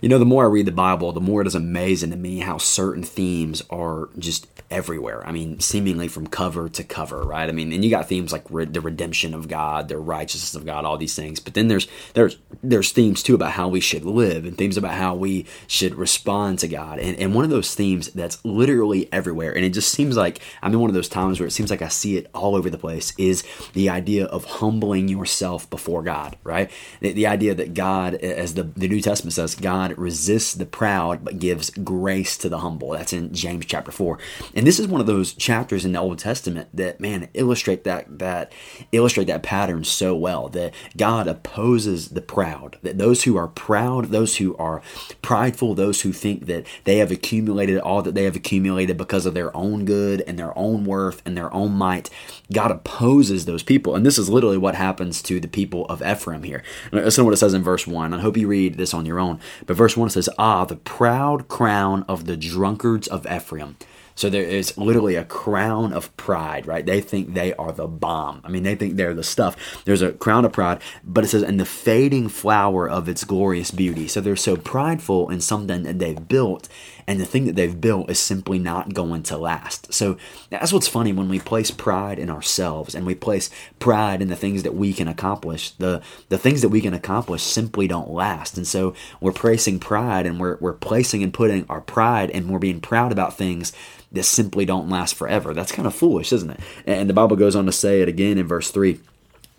You know, the more I read the Bible, the more it is amazing to me how certain themes are just everywhere. I mean, seemingly from cover to cover, right? I mean, and you got themes like re- the redemption of God, the righteousness of God, all these things. But then there's there's there's themes too about how we should live and themes about how we should respond to God. And and one of those themes that's literally everywhere, and it just seems like I'm in one of those times where it seems like I see it all over the place, is the idea of humbling yourself before God, right? The, the idea that God, as the, the New Testament says, God resists the proud but gives grace to the humble. That's in James chapter 4. And this is one of those chapters in the Old Testament that man illustrate that that illustrate that pattern so well that God opposes the proud. That those who are proud, those who are prideful, those who think that they have accumulated all that they have accumulated because of their own good and their own worth and their own might, God opposes those people. And this is literally what happens to the people of Ephraim here. Listen to what it says in verse 1. I hope you read this on your own. But verse 1 says, Ah, the proud crown of the drunkards of Ephraim so there is literally a crown of pride, right? They think they are the bomb. I mean, they think they're the stuff. There's a crown of pride, but it says, and the fading flower of its glorious beauty. So they're so prideful in something that they've built, and the thing that they've built is simply not going to last. So that's what's funny when we place pride in ourselves and we place pride in the things that we can accomplish. The the things that we can accomplish simply don't last. And so we're placing pride and we're we're placing and putting our pride and we're being proud about things that simply don't last forever. That's kind of foolish, isn't it? And the Bible goes on to say it again in verse 3.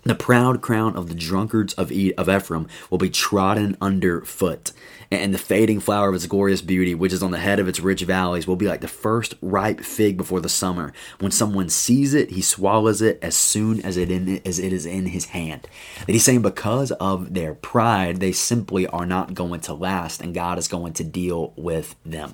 The proud crown of the drunkards of, Ephraim will be trodden underfoot, and the fading flower of its glorious beauty, which is on the head of its rich valleys, will be like the first ripe fig before the summer. When someone sees it, he swallows it as soon as it, in, as it is in his hand. That he's saying because of their pride, they simply are not going to last, and God is going to deal with them.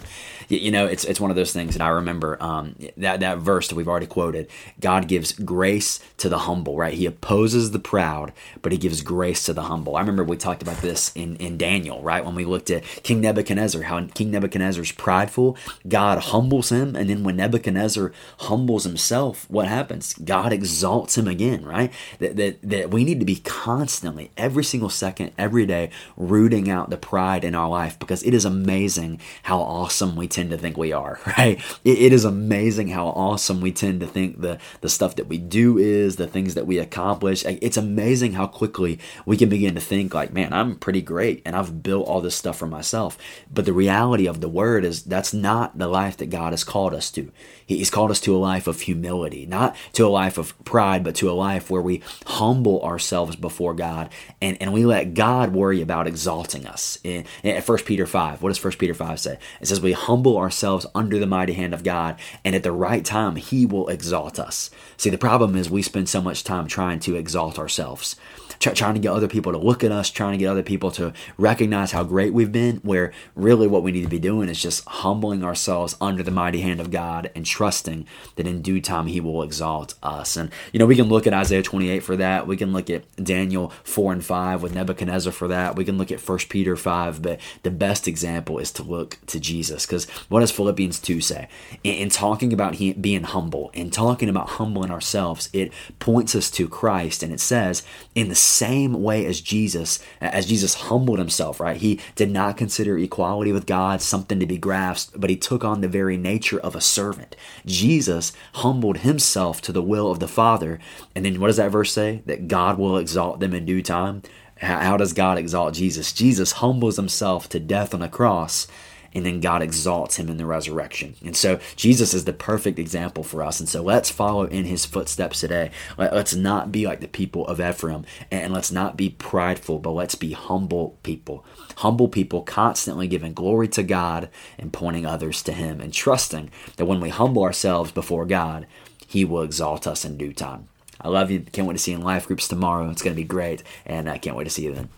You, know, it's it's one of those things that I remember um, that that verse that we've already quoted. God gives grace to the humble, right? He opposes the proud, but he gives grace to the humble. I remember we talked about this in in Daniel, right? When we looked at King Nebuchadnezzar, how King Nebuchadnezzar is prideful, God humbles him, and then when Nebuchadnezzar humbles himself, what happens? God exalts him again, right? That, that, that we need to be constantly, every single second, every day, rooting out the pride in our life because it is amazing how awesome we tend to think we are, right? it, it is amazing how awesome we tend to think the, the stuff that we do is, the things that we accomplish. It's amazing how quickly we can begin to think like, man, I'm pretty great and I've built all this stuff for myself. But the reality of the word is that's not the life that God has called us to. He's called us to a life of humility, not to a life of pride, but to a life where we humble ourselves before God and, and we let God worry about exalting us. In, in 1 Peter 5, what does 1 Peter 5 say? It says, We humble ourselves under the mighty hand of God, and at the right time, He will exalt us. See, the problem is we spend so much time trying to exalt ourselves trying to get other people to look at us, trying to get other people to recognize how great we've been, where really what we need to be doing is just humbling ourselves under the mighty hand of God and trusting that in due time He will exalt us. And, you know, we can look at Isaiah 28 for that. We can look at Daniel 4 and 5 with Nebuchadnezzar for that. We can look at 1 Peter 5, but the best example is to look to Jesus. Because what does Philippians 2 say? In, in talking about he, being humble, in talking about humbling ourselves, it points us to Christ and it says, in the same way as Jesus, as Jesus humbled himself, right? He did not consider equality with God something to be grasped, but he took on the very nature of a servant. Jesus humbled himself to the will of the Father. And then what does that verse say? That God will exalt them in due time. How does God exalt Jesus? Jesus humbles himself to death on a cross and then God exalts him in the resurrection. And so Jesus is the perfect example for us. And so let's follow in his footsteps today. Let's not be like the people of Ephraim and let's not be prideful, but let's be humble people. Humble people constantly giving glory to God and pointing others to him and trusting that when we humble ourselves before God, he will exalt us in due time. I love you. Can't wait to see you in life groups tomorrow. It's going to be great. And I can't wait to see you then.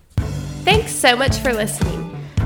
Thanks so much for listening.